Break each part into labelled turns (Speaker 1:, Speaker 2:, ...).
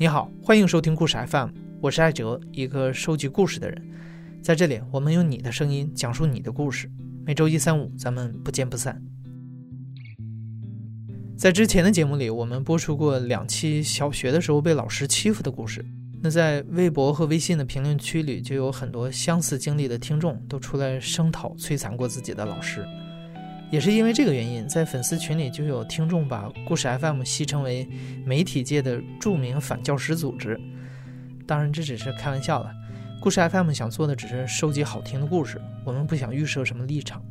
Speaker 1: 你好，欢迎收听故事 FM，我是艾哲，一个收集故事的人。在这里，我们用你的声音讲述你的故事。每周一、三、五，咱们不见不散。在之前的节目里，我们播出过两期小学的时候被老师欺负的故事。那在微博和微信的评论区里，就有很多相似经历的听众都出来声讨摧残过自己的老师。也是因为这个原因，在粉丝群里就有听众把故事 FM 戏称为媒体界的著名反教师组织。当然，这只是开玩笑了。故事 FM 想做的只是收集好听的故事，我们不想预设什么立场。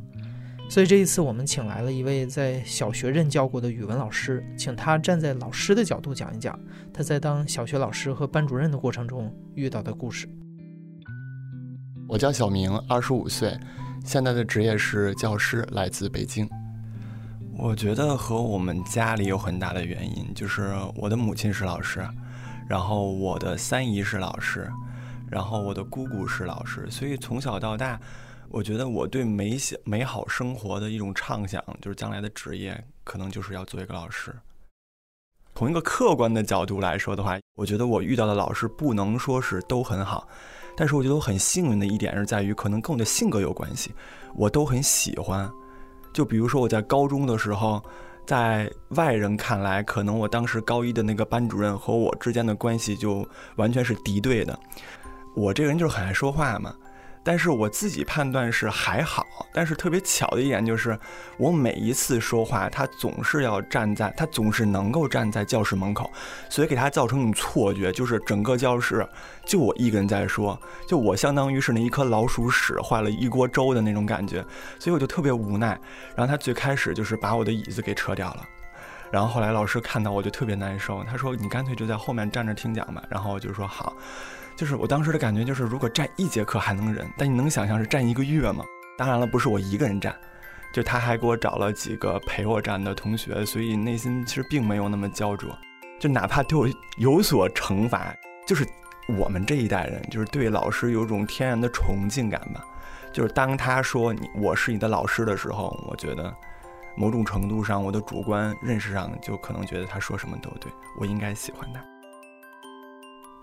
Speaker 1: 所以这一次，我们请来了一位在小学任教过的语文老师，请他站在老师的角度讲一讲他在当小学老师和班主任的过程中遇到的故事。
Speaker 2: 我叫小明，二十五岁，现在的职业是教师，来自北京。我觉得和我们家里有很大的原因，就是我的母亲是老师，然后我的三姨是老师，然后我的姑姑是老师，所以从小到大。我觉得我对美想美好生活的一种畅想，就是将来的职业可能就是要做一个老师。从一个客观的角度来说的话，我觉得我遇到的老师不能说是都很好，但是我觉得我很幸运的一点是在于，可能跟我的性格有关系，我都很喜欢。就比如说我在高中的时候，在外人看来，可能我当时高一的那个班主任和我之间的关系就完全是敌对的。我这个人就是很爱说话嘛。但是我自己判断是还好，但是特别巧的一点就是，我每一次说话，他总是要站在，他总是能够站在教室门口，所以给他造成一种错觉，就是整个教室就我一个人在说，就我相当于是那一颗老鼠屎坏了一锅粥的那种感觉，所以我就特别无奈。然后他最开始就是把我的椅子给撤掉了，然后后来老师看到我就特别难受，他说你干脆就在后面站着听讲吧，然后我就说好。就是我当时的感觉，就是如果站一节课还能忍，但你能想象是站一个月吗？当然了，不是我一个人站，就他还给我找了几个陪我站的同学，所以内心其实并没有那么焦灼。就哪怕对我有所惩罚，就是我们这一代人，就是对老师有种天然的崇敬感吧。就是当他说你我是你的老师的时候，我觉得某种程度上我的主观认识上就可能觉得他说什么都对，我应该喜欢他。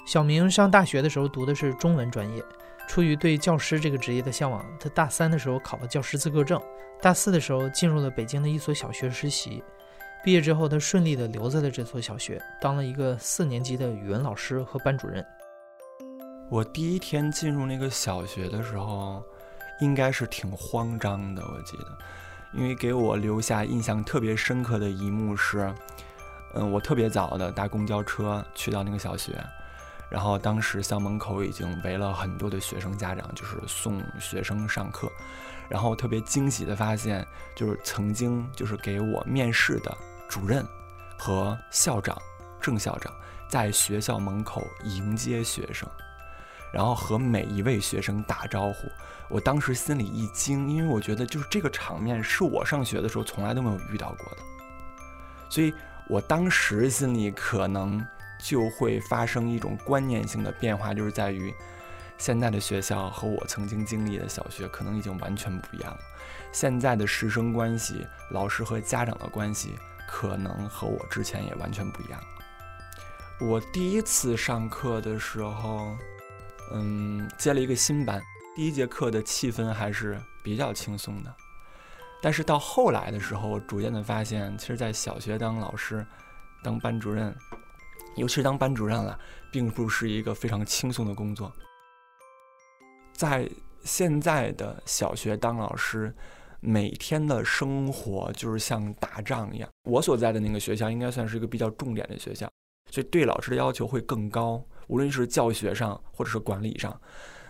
Speaker 1: 小明上大学的时候读的是中文专业，出于对教师这个职业的向往，他大三的时候考了教师资格证，大四的时候进入了北京的一所小学实习，毕业之后他顺利的留在了这所小学，当了一个四年级的语文老师和班主任。
Speaker 2: 我第一天进入那个小学的时候，应该是挺慌张的，我记得，因为给我留下印象特别深刻的一幕是，嗯，我特别早的搭公交车去到那个小学。然后当时校门口已经围了很多的学生家长，就是送学生上课。然后特别惊喜的发现，就是曾经就是给我面试的主任和校长、正校长在学校门口迎接学生，然后和每一位学生打招呼。我当时心里一惊，因为我觉得就是这个场面是我上学的时候从来都没有遇到过的，所以我当时心里可能。就会发生一种观念性的变化，就是在于现在的学校和我曾经经历的小学可能已经完全不一样了。现在的师生关系、老师和家长的关系，可能和我之前也完全不一样。我第一次上课的时候，嗯，接了一个新班，第一节课的气氛还是比较轻松的。但是到后来的时候，我逐渐的发现，其实，在小学当老师、当班主任。尤其是当班主任了，并不是一个非常轻松的工作。在现在的小学当老师，每天的生活就是像打仗一样。我所在的那个学校应该算是一个比较重点的学校，所以对老师的要求会更高，无论是教学上或者是管理上。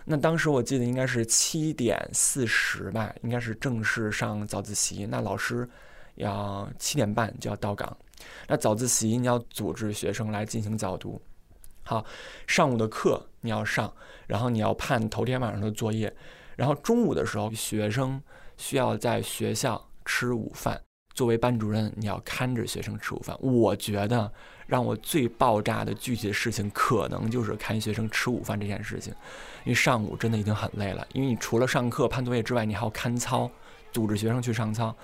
Speaker 2: 那当时我记得应该是七点四十吧，应该是正式上早自习。那老师要七点半就要到岗。那早自习你要组织学生来进行早读，好，上午的课你要上，然后你要判头天晚上的作业，然后中午的时候学生需要在学校吃午饭，作为班主任你要看着学生吃午饭。我觉得让我最爆炸的具体的事情，可能就是看学生吃午饭这件事情，因为上午真的已经很累了，因为你除了上课判作业之外，你还要看操，组织学生去上操。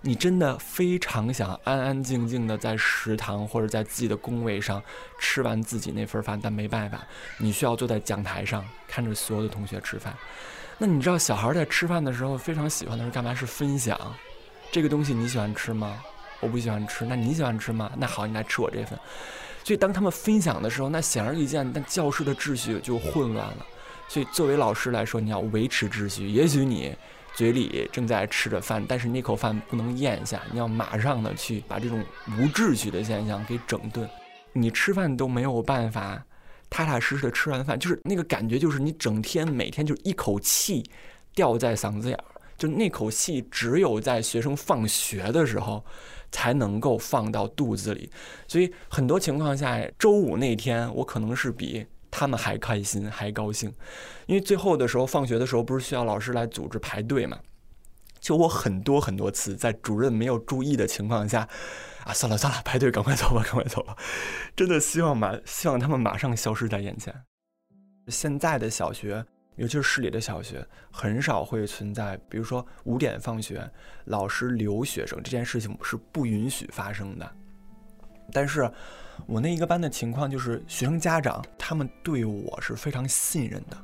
Speaker 2: 你真的非常想安安静静的在食堂或者在自己的工位上吃完自己那份饭，但没办法，你需要坐在讲台上看着所有的同学吃饭。那你知道小孩在吃饭的时候非常喜欢的是干嘛？是分享。这个东西你喜欢吃吗？我不喜欢吃。那你喜欢吃吗？那好，你来吃我这份。所以当他们分享的时候，那显而易见，那教室的秩序就混乱了。所以作为老师来说，你要维持秩序。也许你。嘴里正在吃着饭，但是那口饭不能咽下，你要马上的去把这种无秩序的现象给整顿。你吃饭都没有办法踏踏实实的吃完饭，就是那个感觉，就是你整天每天就一口气吊在嗓子眼儿，就那口气只有在学生放学的时候才能够放到肚子里。所以很多情况下，周五那天我可能是比。他们还开心还高兴，因为最后的时候放学的时候不是需要老师来组织排队嘛？就我很多很多次在主任没有注意的情况下，啊，算了算了，排队赶快走吧，赶快走吧！真的希望马希望他们马上消失在眼前。现在的小学，尤其是市里的小学，很少会存在，比如说五点放学，老师留学生这件事情是不允许发生的。但是。我那一个班的情况就是，学生家长他们对我是非常信任的。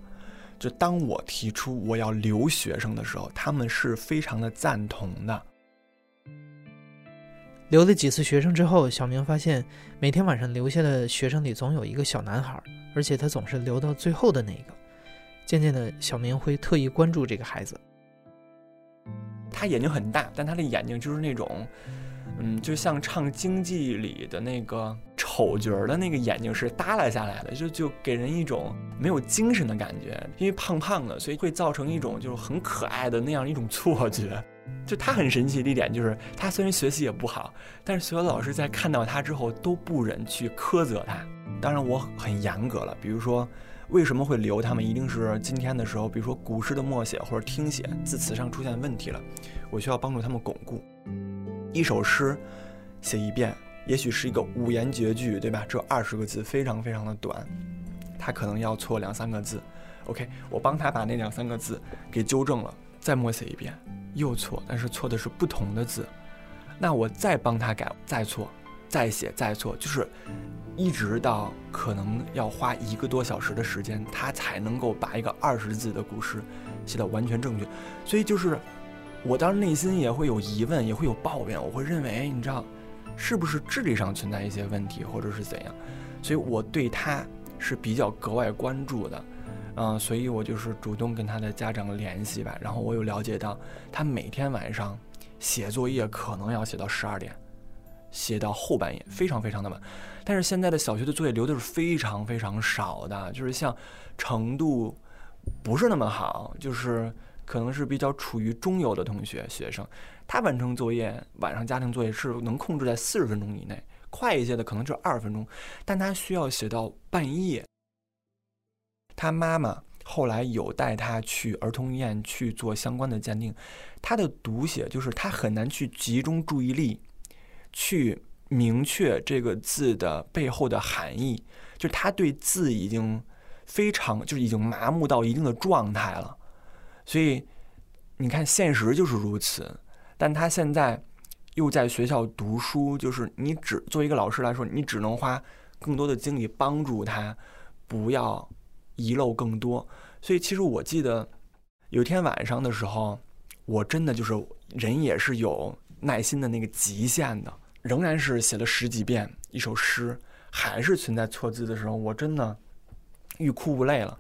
Speaker 2: 就当我提出我要留学生的时候，他们是非常的赞同的。
Speaker 1: 留了几次学生之后，小明发现每天晚上留下的学生里总有一个小男孩，而且他总是留到最后的那个。渐渐的，小明会特意关注这个孩子。
Speaker 2: 他眼睛很大，但他的眼睛就是那种。嗯，就像唱京剧里的那个丑角儿的那个眼睛是耷拉下来的，就就给人一种没有精神的感觉。因为胖胖的，所以会造成一种就是很可爱的那样一种错觉。就他很神奇的一点就是，他虽然学习也不好，但是所有老师在看到他之后都不忍去苛责他。当然我很严格了，比如说为什么会留他们，一定是今天的时候，比如说古诗的默写或者听写字词上出现问题了，我需要帮助他们巩固。一首诗写一遍，也许是一个五言绝句，对吧？只有二十个字，非常非常的短，他可能要错两三个字。OK，我帮他把那两三个字给纠正了，再默写一遍，又错，但是错的是不同的字。那我再帮他改，再错，再写，再错，就是一直到可能要花一个多小时的时间，他才能够把一个二十字的古诗写得完全正确。所以就是。我当时内心也会有疑问，也会有抱怨，我会认为，你知道，是不是智力上存在一些问题，或者是怎样？所以我对他是比较格外关注的，嗯，所以我就是主动跟他的家长联系吧。然后我有了解到，他每天晚上写作业可能要写到十二点，写到后半夜，非常非常的晚。但是现在的小学的作业留的是非常非常少的，就是像程度不是那么好，就是。可能是比较处于中游的同学学生，他完成作业晚上家庭作业是能控制在四十分钟以内，快一些的可能就二十分钟，但他需要写到半夜。他妈妈后来有带他去儿童医院去做相关的鉴定，他的读写就是他很难去集中注意力，去明确这个字的背后的含义，就是他对字已经非常就是已经麻木到一定的状态了。所以，你看，现实就是如此。但他现在又在学校读书，就是你只作为一个老师来说，你只能花更多的精力帮助他，不要遗漏更多。所以，其实我记得有一天晚上的时候，我真的就是人也是有耐心的那个极限的，仍然是写了十几遍一首诗，还是存在错字的时候，我真的欲哭无泪了。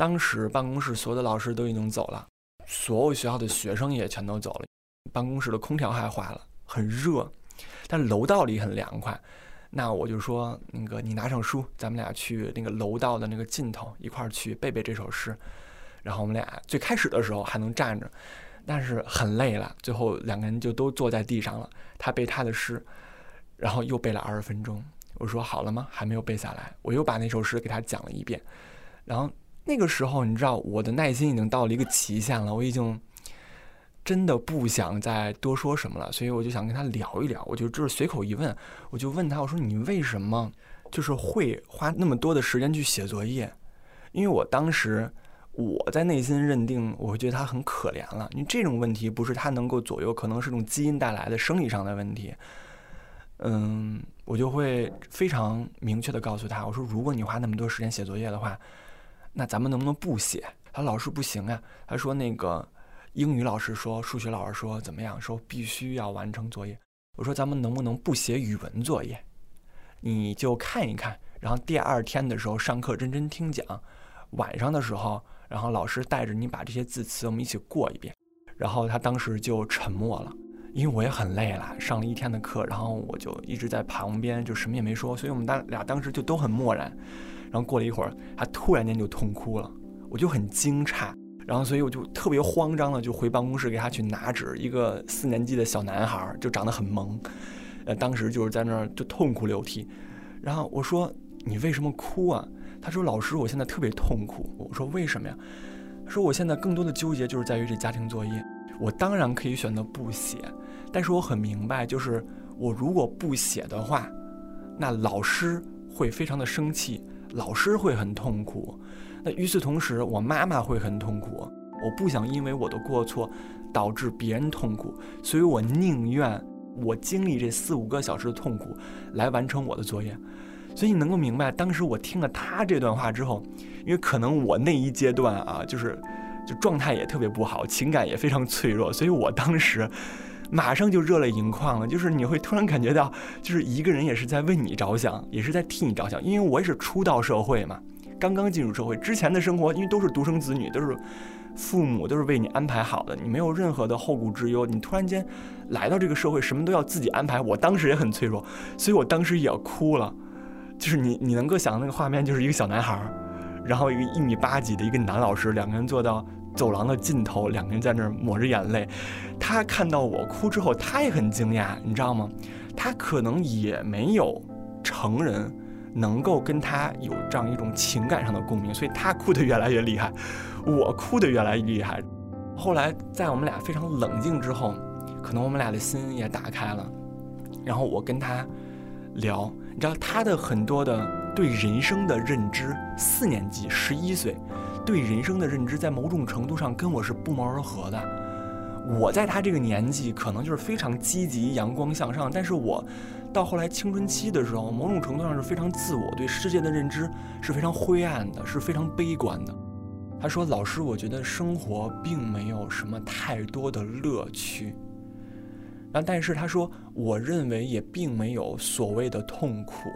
Speaker 2: 当时办公室所有的老师都已经走了，所有学校的学生也全都走了，办公室的空调还坏了，很热，但楼道里很凉快。那我就说，那个你拿上书，咱们俩去那个楼道的那个尽头一块儿去背背这首诗。然后我们俩最开始的时候还能站着，但是很累了，最后两个人就都坐在地上了。他背他的诗，然后又背了二十分钟。我说好了吗？还没有背下来。我又把那首诗给他讲了一遍，然后。那个时候，你知道我的耐心已经到了一个极限了，我已经真的不想再多说什么了，所以我就想跟他聊一聊。我就就是随口一问，我就问他，我说你为什么就是会花那么多的时间去写作业？因为我当时我在内心认定，我觉得他很可怜了。你这种问题不是他能够左右，可能是种基因带来的生理上的问题。嗯，我就会非常明确的告诉他，我说如果你花那么多时间写作业的话，那咱们能不能不写？他老师不行啊，他说那个英语老师说，数学老师说怎么样？说必须要完成作业。我说咱们能不能不写语文作业？你就看一看，然后第二天的时候上课认真听讲，晚上的时候，然后老师带着你把这些字词我们一起过一遍。然后他当时就沉默了。因为我也很累了，上了一天的课，然后我就一直在旁边，就什么也没说，所以我们当俩当时就都很漠然。然后过了一会儿，他突然间就痛哭了，我就很惊诧，然后所以我就特别慌张的就回办公室给他去拿纸。一个四年级的小男孩，就长得很萌，呃，当时就是在那儿就痛哭流涕。然后我说：“你为什么哭啊？”他说：“老师，我现在特别痛苦。”我说：“为什么呀？”他说：“我现在更多的纠结就是在于这家庭作业。”我当然可以选择不写，但是我很明白，就是我如果不写的话，那老师会非常的生气，老师会很痛苦。那与此同时，我妈妈会很痛苦。我不想因为我的过错导致别人痛苦，所以我宁愿我经历这四五个小时的痛苦来完成我的作业。所以你能够明白，当时我听了他这段话之后，因为可能我那一阶段啊，就是。就状态也特别不好，情感也非常脆弱，所以我当时马上就热泪盈眶了。就是你会突然感觉到，就是一个人也是在为你着想，也是在替你着想。因为我也是初到社会嘛，刚刚进入社会之前的生活，因为都是独生子女，都是父母都是为你安排好的，你没有任何的后顾之忧。你突然间来到这个社会，什么都要自己安排。我当时也很脆弱，所以我当时也哭了。就是你你能够想那个画面，就是一个小男孩，然后一个一米八几的一个男老师，两个人坐到。走廊的尽头，两个人在那儿抹着眼泪。他看到我哭之后，他也很惊讶，你知道吗？他可能也没有成人能够跟他有这样一种情感上的共鸣，所以他哭得越来越厉害，我哭得越来越厉害。后来在我们俩非常冷静之后，可能我们俩的心也打开了，然后我跟他聊，你知道他的很多的对人生的认知，四年级，十一岁。对人生的认知，在某种程度上跟我是不谋而合的。我在他这个年纪，可能就是非常积极、阳光向上；但是我到后来青春期的时候，某种程度上是非常自我，对世界的认知是非常灰暗的，是非常悲观的。他说：“老师，我觉得生活并没有什么太多的乐趣。”然后，但是他说：“我认为也并没有所谓的痛苦。”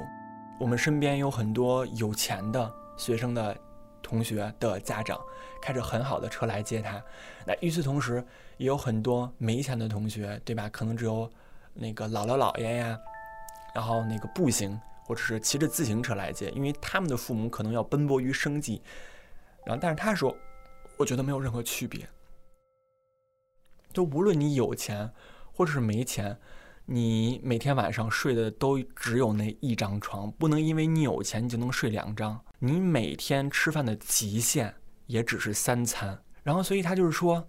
Speaker 2: 我们身边有很多有钱的学生的。同学的家长开着很好的车来接他，那与此同时，也有很多没钱的同学，对吧？可能只有那个姥姥姥爷呀，然后那个步行或者是骑着自行车来接，因为他们的父母可能要奔波于生计。然后，但是他说，我觉得没有任何区别，就无论你有钱或者是没钱。你每天晚上睡的都只有那一张床，不能因为你有钱你就能睡两张。你每天吃饭的极限也只是三餐。然后，所以他就是说，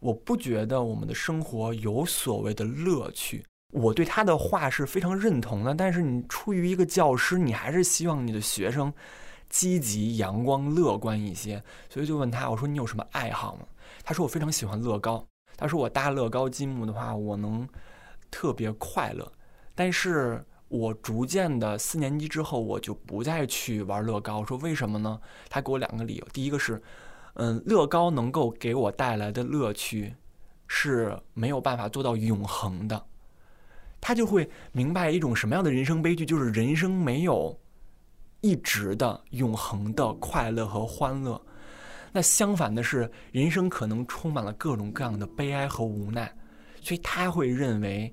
Speaker 2: 我不觉得我们的生活有所谓的乐趣。我对他的话是非常认同的。但是，你出于一个教师，你还是希望你的学生积极、阳光、乐观一些。所以就问他，我说你有什么爱好吗？他说我非常喜欢乐高。他说我搭乐高积木的话，我能。特别快乐，但是我逐渐的四年级之后，我就不再去玩乐高。说为什么呢？他给我两个理由。第一个是，嗯，乐高能够给我带来的乐趣是没有办法做到永恒的。他就会明白一种什么样的人生悲剧，就是人生没有一直的永恒的快乐和欢乐。那相反的是，人生可能充满了各种各样的悲哀和无奈。所以他会认为。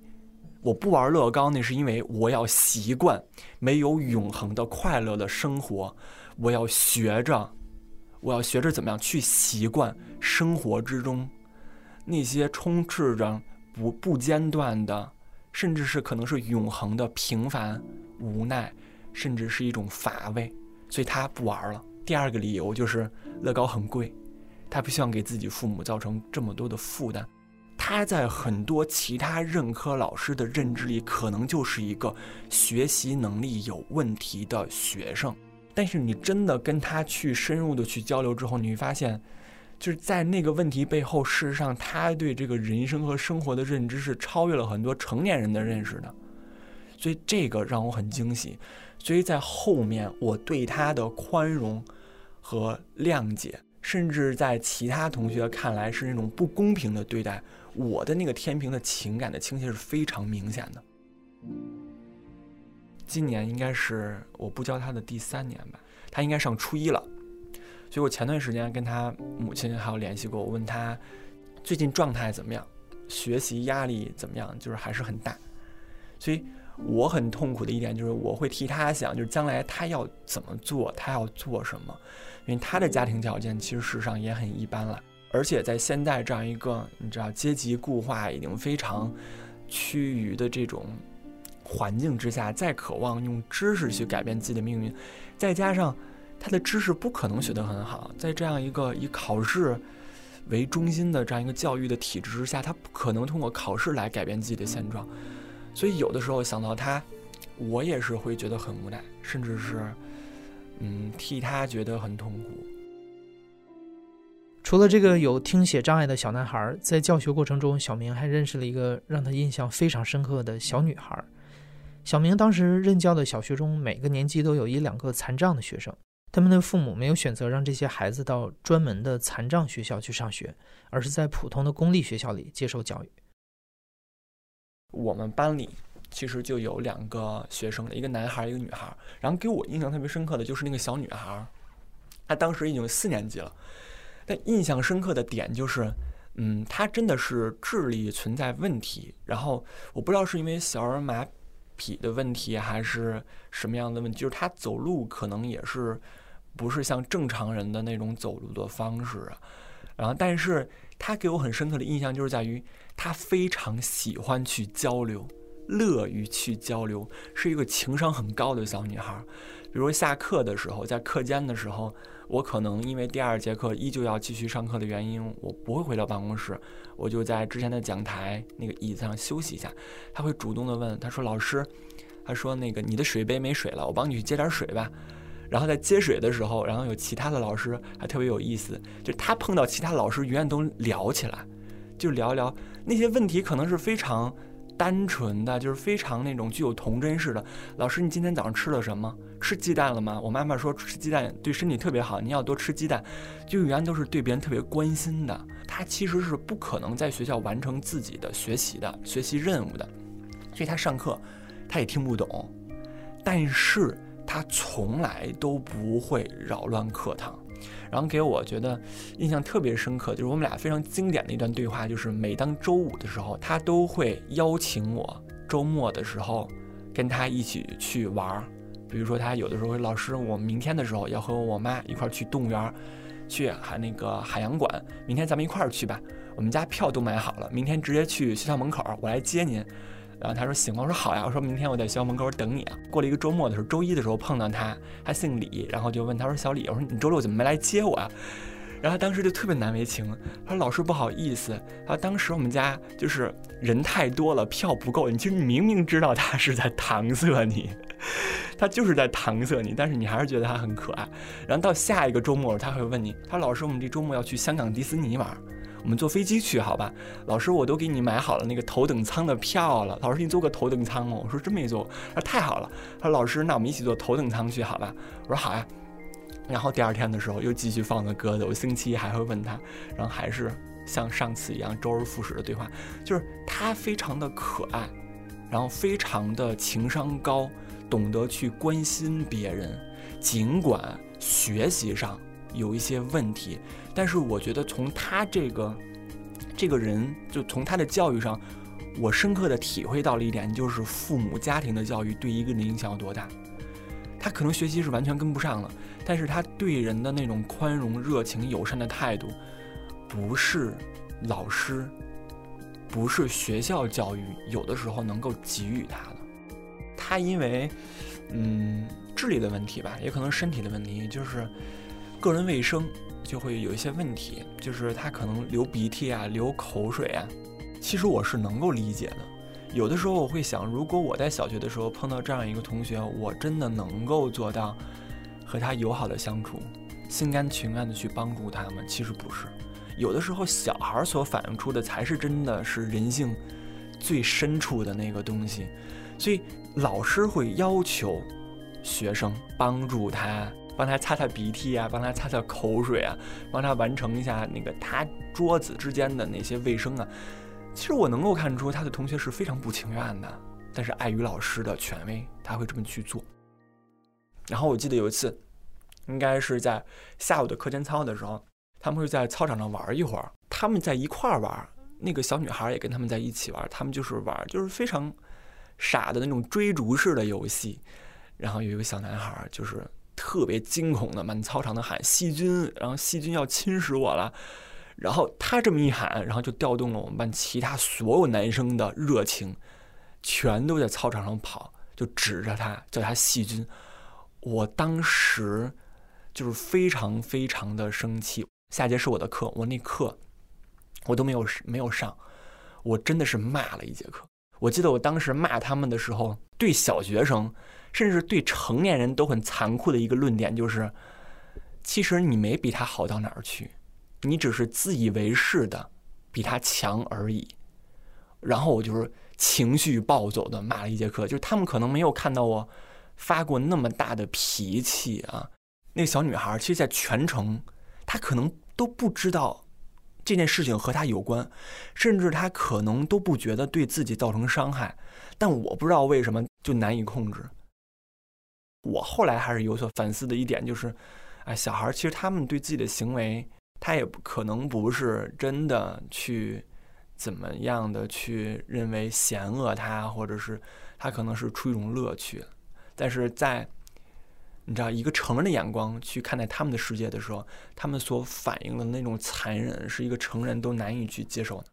Speaker 2: 我不玩乐高，那是因为我要习惯没有永恒的快乐的生活。我要学着，我要学着怎么样去习惯生活之中那些充斥着不不间断的，甚至是可能是永恒的平凡、无奈，甚至是一种乏味。所以他不玩了。第二个理由就是乐高很贵，他不希望给自己父母造成这么多的负担。他在很多其他任课老师的认知里，可能就是一个学习能力有问题的学生，但是你真的跟他去深入的去交流之后，你会发现，就是在那个问题背后，事实上他对这个人生和生活的认知是超越了很多成年人的认识的，所以这个让我很惊喜。所以在后面，我对他的宽容和谅解，甚至在其他同学看来是那种不公平的对待，我的那个天平的情感的倾斜是非常明显的。今年应该是我不教他的第三年吧，他应该上初一了，所以我前段时间跟他母亲还有联系过，我问他最近状态怎么样，学习压力怎么样，就是还是很大，所以我很痛苦的一点就是我会替他想，就是将来他要怎么做，他要做什么，因为他的家庭条件其实事实上也很一般了，而且在现在这样一个你知道阶级固化已经非常趋于的这种。环境之下，再渴望用知识去改变自己的命运，再加上他的知识不可能学得很好，在这样一个以考试为中心的这样一个教育的体制之下，他不可能通过考试来改变自己的现状。所以有的时候想到他，我也是会觉得很无奈，甚至是嗯替他觉得很痛苦。
Speaker 1: 除了这个有听写障碍的小男孩，在教学过程中，小明还认识了一个让他印象非常深刻的小女孩。小明当时任教的小学中，每个年级都有一两个残障的学生。他们的父母没有选择让这些孩子到专门的残障学校去上学，而是在普通的公立学校里接受教育。
Speaker 2: 我们班里其实就有两个学生，一个男孩，一个女孩。然后给我印象特别深刻的就是那个小女孩，她当时已经四年级了。但印象深刻的点就是，嗯，他真的是智力存在问题。然后我不知道是因为小儿麻。痹的问题还是什么样的问题？就是他走路可能也是不是像正常人的那种走路的方式。然后，但是他给我很深刻的印象就是在于他非常喜欢去交流，乐于去交流，是一个情商很高的小女孩。比如下课的时候，在课间的时候。我可能因为第二节课依旧要继续上课的原因，我不会回到办公室，我就在之前的讲台那个椅子上休息一下。她会主动的问，她说：“老师，她说那个你的水杯没水了，我帮你去接点水吧。”然后在接水的时候，然后有其他的老师还特别有意思，就她碰到其他老师永远都聊起来，就聊聊那些问题，可能是非常。单纯的就是非常那种具有童真式的。老师，你今天早上吃了什么？吃鸡蛋了吗？我妈妈说吃鸡蛋对身体特别好，你要多吃鸡蛋。就永远都是对别人特别关心的。他其实是不可能在学校完成自己的学习的学习任务的，所以他上课他也听不懂，但是他从来都不会扰乱课堂。然后给我觉得印象特别深刻，就是我们俩非常经典的一段对话，就是每当周五的时候，他都会邀请我周末的时候跟他一起去玩儿。比如说他有的时候，老师，我明天的时候要和我妈一块儿去动物园儿，去海那个海洋馆，明天咱们一块儿去吧。我们家票都买好了，明天直接去学校门口，我来接您。然后他说行我说好呀，我说明天我在学校门口等你啊。过了一个周末的时候，周一的时候碰到他，他姓李，然后就问他说小李，我说你周六怎么没来接我啊？然后他当时就特别难为情，他说老师不好意思，他说当时我们家就是人太多了，票不够，你其实你明明知道他是在搪塞你，他就是在搪塞你，但是你还是觉得他很可爱。然后到下一个周末，他会问你，他说老师我们这周末要去香港迪士尼玩。我们坐飞机去好吧，老师，我都给你买好了那个头等舱的票了。老师，你坐过头等舱吗？我说真没坐。他说太好了。他说老师，那我们一起坐头等舱去好吧？我说好呀。然后第二天的时候又继续放个鸽子，我星期一还会问他，然后还是像上次一样周而复始的对话，就是他非常的可爱，然后非常的情商高，懂得去关心别人，尽管学习上有一些问题。但是我觉得从他这个这个人，就从他的教育上，我深刻的体会到了一点，就是父母家庭的教育对一个人影响有多大。他可能学习是完全跟不上了，但是他对人的那种宽容、热情、友善的态度，不是老师，不是学校教育有的时候能够给予他的。他因为嗯智力的问题吧，也可能身体的问题，就是个人卫生。就会有一些问题，就是他可能流鼻涕啊，流口水啊。其实我是能够理解的。有的时候我会想，如果我在小学的时候碰到这样一个同学，我真的能够做到和他友好的相处，心甘情愿的去帮助他们，其实不是。有的时候，小孩所反映出的才是真的是人性最深处的那个东西。所以，老师会要求学生帮助他，帮他擦擦鼻涕啊，帮他擦擦口水啊，帮他完成一下那个他桌子之间的那些卫生啊。其实我能够看出他的同学是非常不情愿的，但是碍于老师的权威，他会这么去做。然后我记得有一次，应该是在下午的课间操的时候，他们会在操场上玩一会儿。他们在一块儿玩，那个小女孩也跟他们在一起玩。他们就是玩，就是非常傻的那种追逐式的游戏。然后有一个小男孩，就是特别惊恐的满操场的喊细菌，然后细菌要侵蚀我了。然后他这么一喊，然后就调动了我们班其他所有男生的热情，全都在操场上跑，就指着他叫他细菌。我当时就是非常非常的生气。下节是我的课，我那课我都没有没有上，我真的是骂了一节课。我记得我当时骂他们的时候，对小学生，甚至对成年人都很残酷的一个论点就是：其实你没比他好到哪儿去。你只是自以为是的比他强而已，然后我就是情绪暴走的骂了一节课，就是他们可能没有看到我发过那么大的脾气啊。那个小女孩其实，在全程她可能都不知道这件事情和她有关，甚至她可能都不觉得对自己造成伤害，但我不知道为什么就难以控制。我后来还是有所反思的一点就是，哎，小孩其实他们对自己的行为。他也不可能不是真的去怎么样的去认为嫌恶他，或者是他可能是出于一种乐趣，但是在你知道一个成人的眼光去看待他们的世界的时候，他们所反映的那种残忍是一个成人都难以去接受的。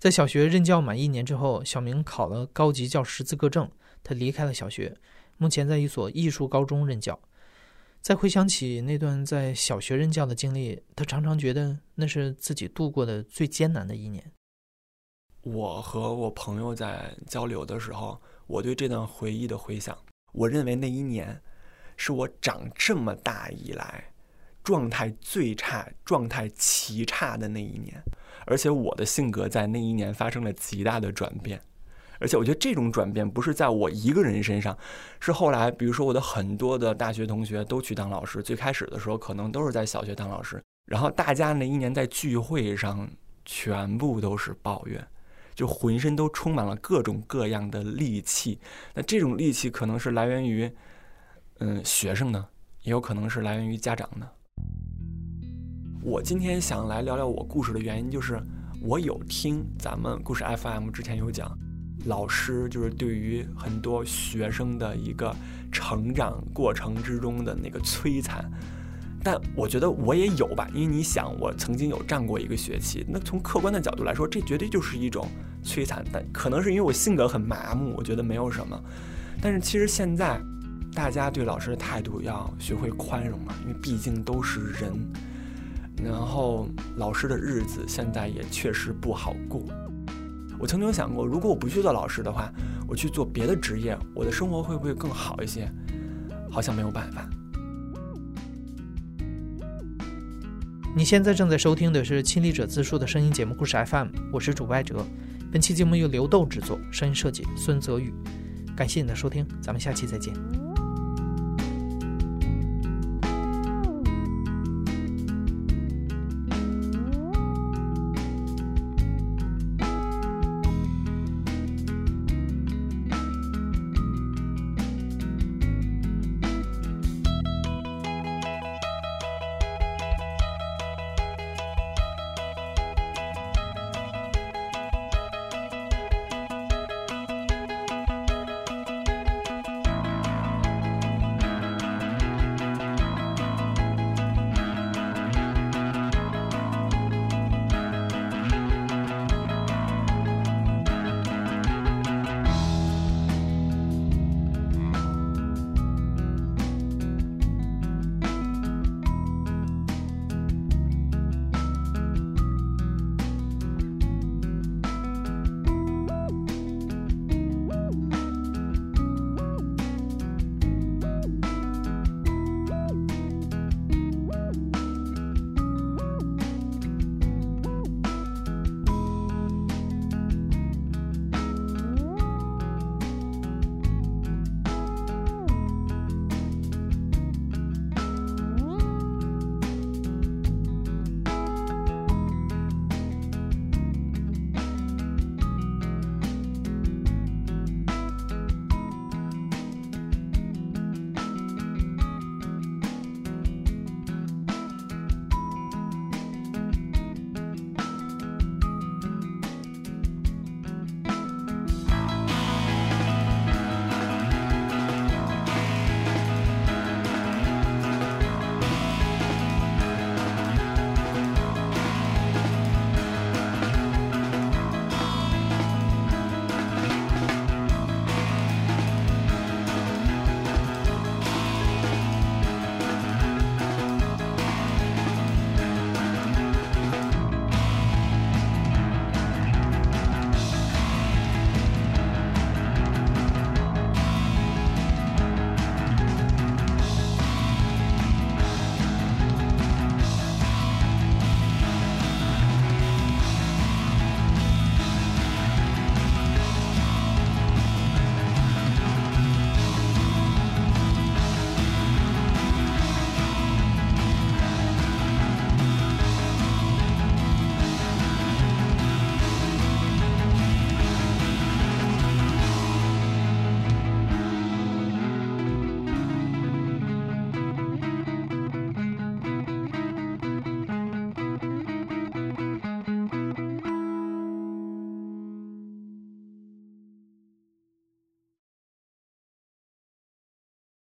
Speaker 1: 在小学任教满一年之后，小明考了高级教师资格证，他离开了小学，目前在一所艺术高中任教。再回想起那段在小学任教的经历，他常常觉得那是自己度过的最艰难的一年。
Speaker 2: 我和我朋友在交流的时候，我对这段回忆的回想，我认为那一年是我长这么大以来状态最差、状态奇差的那一年，而且我的性格在那一年发生了极大的转变。而且我觉得这种转变不是在我一个人身上，是后来，比如说我的很多的大学同学都去当老师。最开始的时候，可能都是在小学当老师，然后大家那一年在聚会上全部都是抱怨，就浑身都充满了各种各样的戾气。那这种戾气可能是来源于，嗯，学生呢，也有可能是来源于家长呢。我今天想来聊聊我故事的原因，就是我有听咱们故事 FM 之前有讲。老师就是对于很多学生的一个成长过程之中的那个摧残，但我觉得我也有吧，因为你想，我曾经有站过一个学期，那从客观的角度来说，这绝对就是一种摧残。但可能是因为我性格很麻木，我觉得没有什么。但是其实现在，大家对老师的态度要学会宽容了，因为毕竟都是人。然后老师的日子现在也确实不好过。我曾经想过，如果我不去做老师的话，我去做别的职业，我的生活会不会更好一些？好像没有办法。
Speaker 1: 你现在正在收听的是亲历者自述的声音节目故事 FM，我是主播哲。本期节目由刘豆制作，声音设计孙泽宇。感谢你的收听，咱们下期再见。